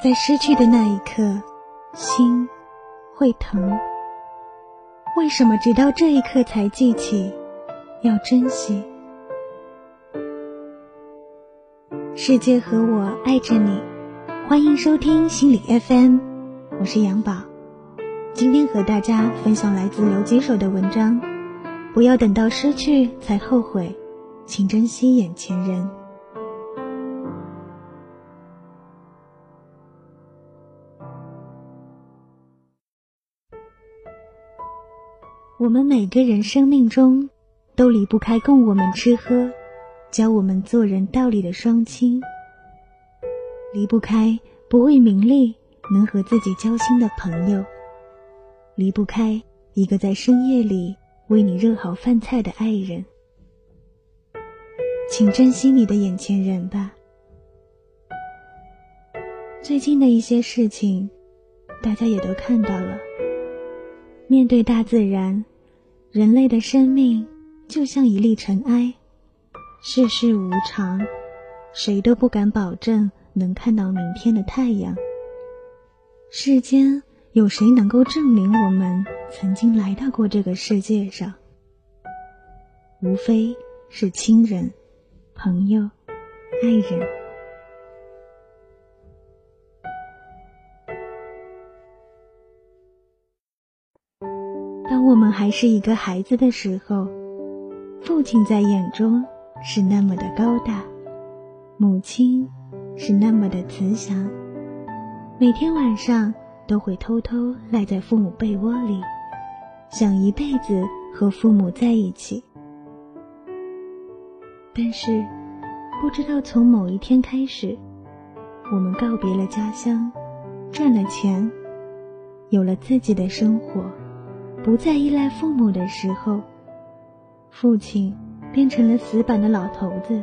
在失去的那一刻，心会疼。为什么直到这一刻才记起要珍惜？世界和我爱着你，欢迎收听心理 FM，我是杨宝。今天和大家分享来自刘吉手的文章：不要等到失去才后悔，请珍惜眼前人。我们每个人生命中，都离不开供我们吃喝、教我们做人道理的双亲，离不开不为名利能和自己交心的朋友，离不开一个在深夜里为你热好饭菜的爱人。请珍惜你的眼前人吧。最近的一些事情，大家也都看到了。面对大自然，人类的生命就像一粒尘埃，世事无常，谁都不敢保证能看到明天的太阳。世间有谁能够证明我们曾经来到过这个世界上？无非是亲人、朋友、爱人。我们还是一个孩子的时候，父亲在眼中是那么的高大，母亲是那么的慈祥。每天晚上都会偷偷赖在父母被窝里，想一辈子和父母在一起。但是，不知道从某一天开始，我们告别了家乡，赚了钱，有了自己的生活。不再依赖父母的时候，父亲变成了死板的老头子，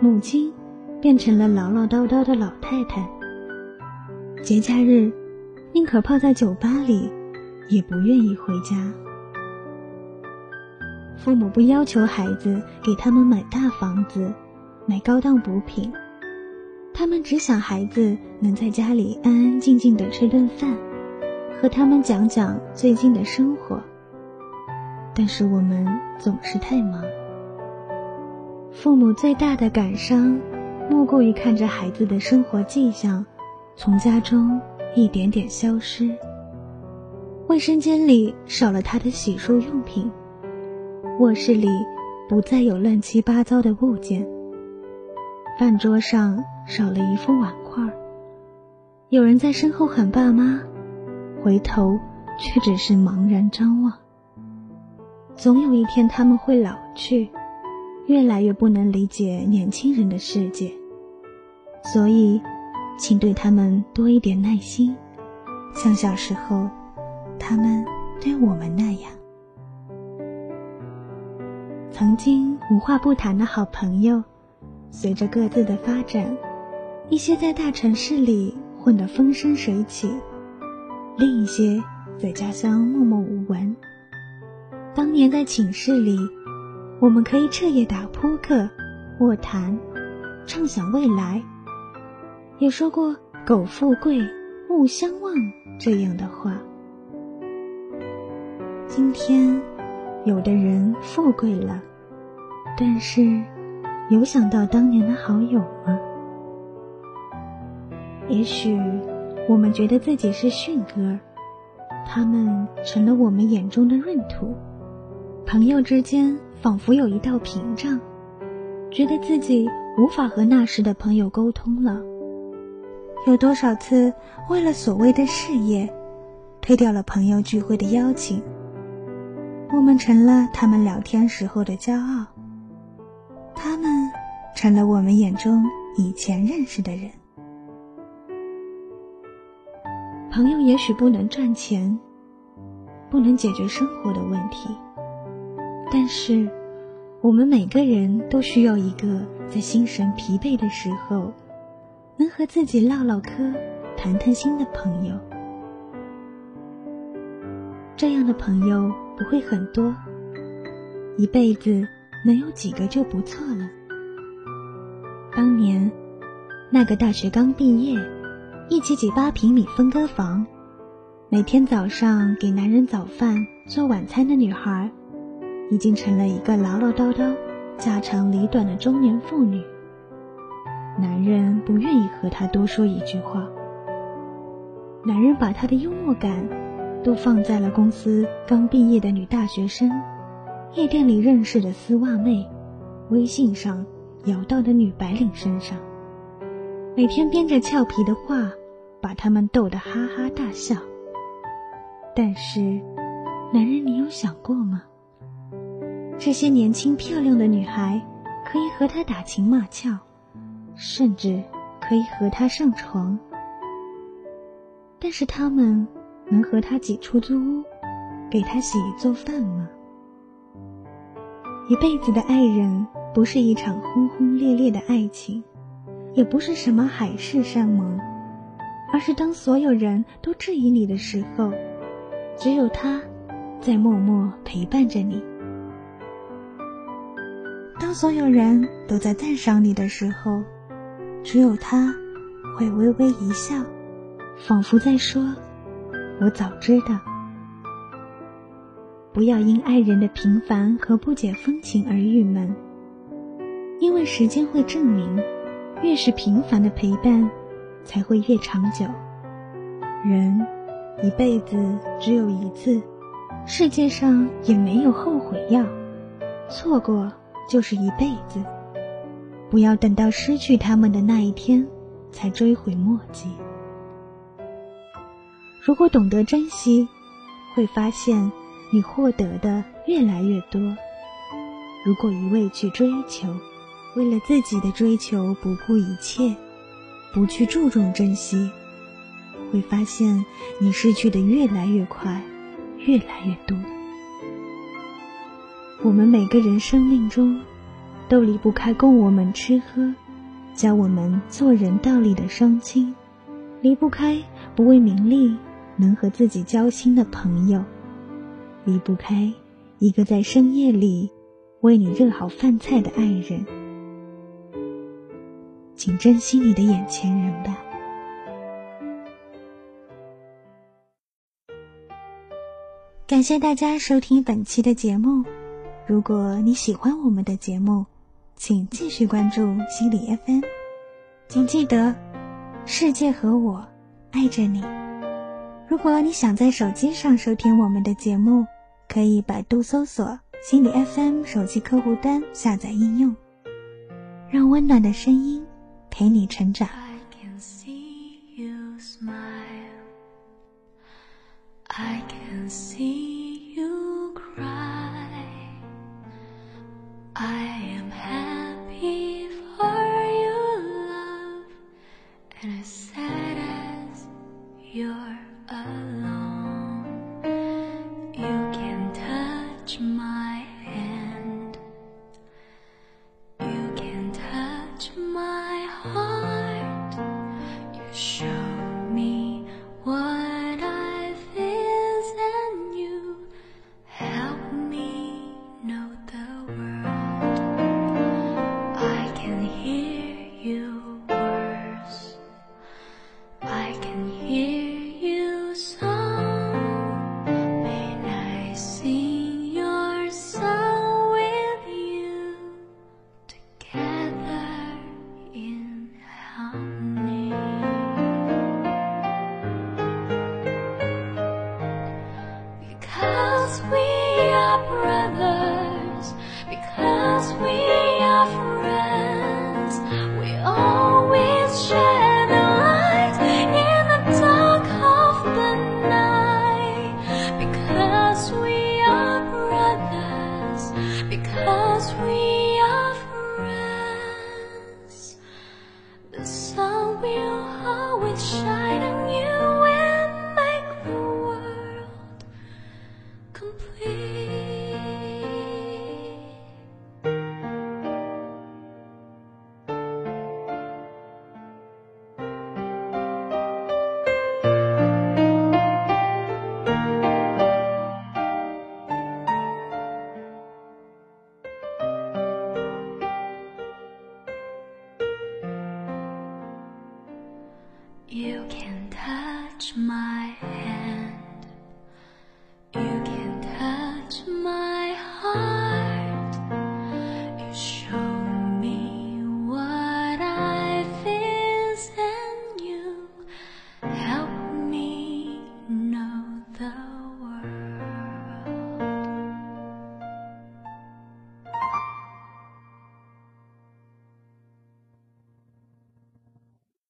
母亲变成了唠唠叨叨的老太太。节假日，宁可泡在酒吧里，也不愿意回家。父母不要求孩子给他们买大房子、买高档补品，他们只想孩子能在家里安安静静的吃顿饭。和他们讲讲最近的生活，但是我们总是太忙。父母最大的感伤，莫过于看着孩子的生活迹象从家中一点点消失。卫生间里少了他的洗漱用品，卧室里不再有乱七八糟的物件，饭桌上少了一副碗筷。有人在身后喊爸妈。回头，却只是茫然张望。总有一天他们会老去，越来越不能理解年轻人的世界。所以，请对他们多一点耐心，像小时候他们对我们那样。曾经无话不谈的好朋友，随着各自的发展，一些在大城市里混得风生水起。另一些在家乡默默无闻。当年在寝室里，我们可以彻夜打扑克、卧谈、畅想未来，也说过“苟富贵，勿相忘”这样的话。今天，有的人富贵了，但是有想到当年的好友吗？也许。我们觉得自己是驯鸽，他们成了我们眼中的闰土。朋友之间仿佛有一道屏障，觉得自己无法和那时的朋友沟通了。有多少次为了所谓的事业，推掉了朋友聚会的邀请？我们成了他们聊天时候的骄傲，他们成了我们眼中以前认识的人。朋友也许不能赚钱，不能解决生活的问题，但是我们每个人都需要一个在心神疲惫的时候，能和自己唠唠嗑、谈谈心的朋友。这样的朋友不会很多，一辈子能有几个就不错了。当年那个大学刚毕业。一起挤八平米分割房，每天早上给男人早饭、做晚餐的女孩，已经成了一个唠唠叨叨、家长里短的中年妇女。男人不愿意和她多说一句话。男人把他的幽默感都放在了公司刚毕业的女大学生、夜店里认识的丝袜妹、微信上摇到的女白领身上，每天编着俏皮的话。把他们逗得哈哈大笑。但是，男人，你有想过吗？这些年轻漂亮的女孩可以和他打情骂俏，甚至可以和他上床。但是，他们能和他挤出租屋，给他洗衣做饭吗？一辈子的爱人，不是一场轰轰烈烈的爱情，也不是什么海誓山盟。而是当所有人都质疑你的时候，只有他，在默默陪伴着你；当所有人都在赞赏你的时候，只有他，会微微一笑，仿佛在说：“我早知道。”不要因爱人的平凡和不解风情而郁闷，因为时间会证明，越是平凡的陪伴。才会越长久。人一辈子只有一次，世界上也没有后悔药，错过就是一辈子。不要等到失去他们的那一天才追悔莫及。如果懂得珍惜，会发现你获得的越来越多。如果一味去追求，为了自己的追求不顾一切。不去注重珍惜，会发现你失去的越来越快，越来越多。我们每个人生命中，都离不开供我们吃喝、教我们做人道理的双亲，离不开不为名利能和自己交心的朋友，离不开一个在深夜里为你热好饭菜的爱人。请珍惜你的眼前人吧。感谢大家收听本期的节目。如果你喜欢我们的节目，请继续关注心理 FM。请记得，世界和我爱着你。如果你想在手机上收听我们的节目，可以百度搜索心理 FM 手机客户端下载应用，让温暖的声音。陪你成长。I can see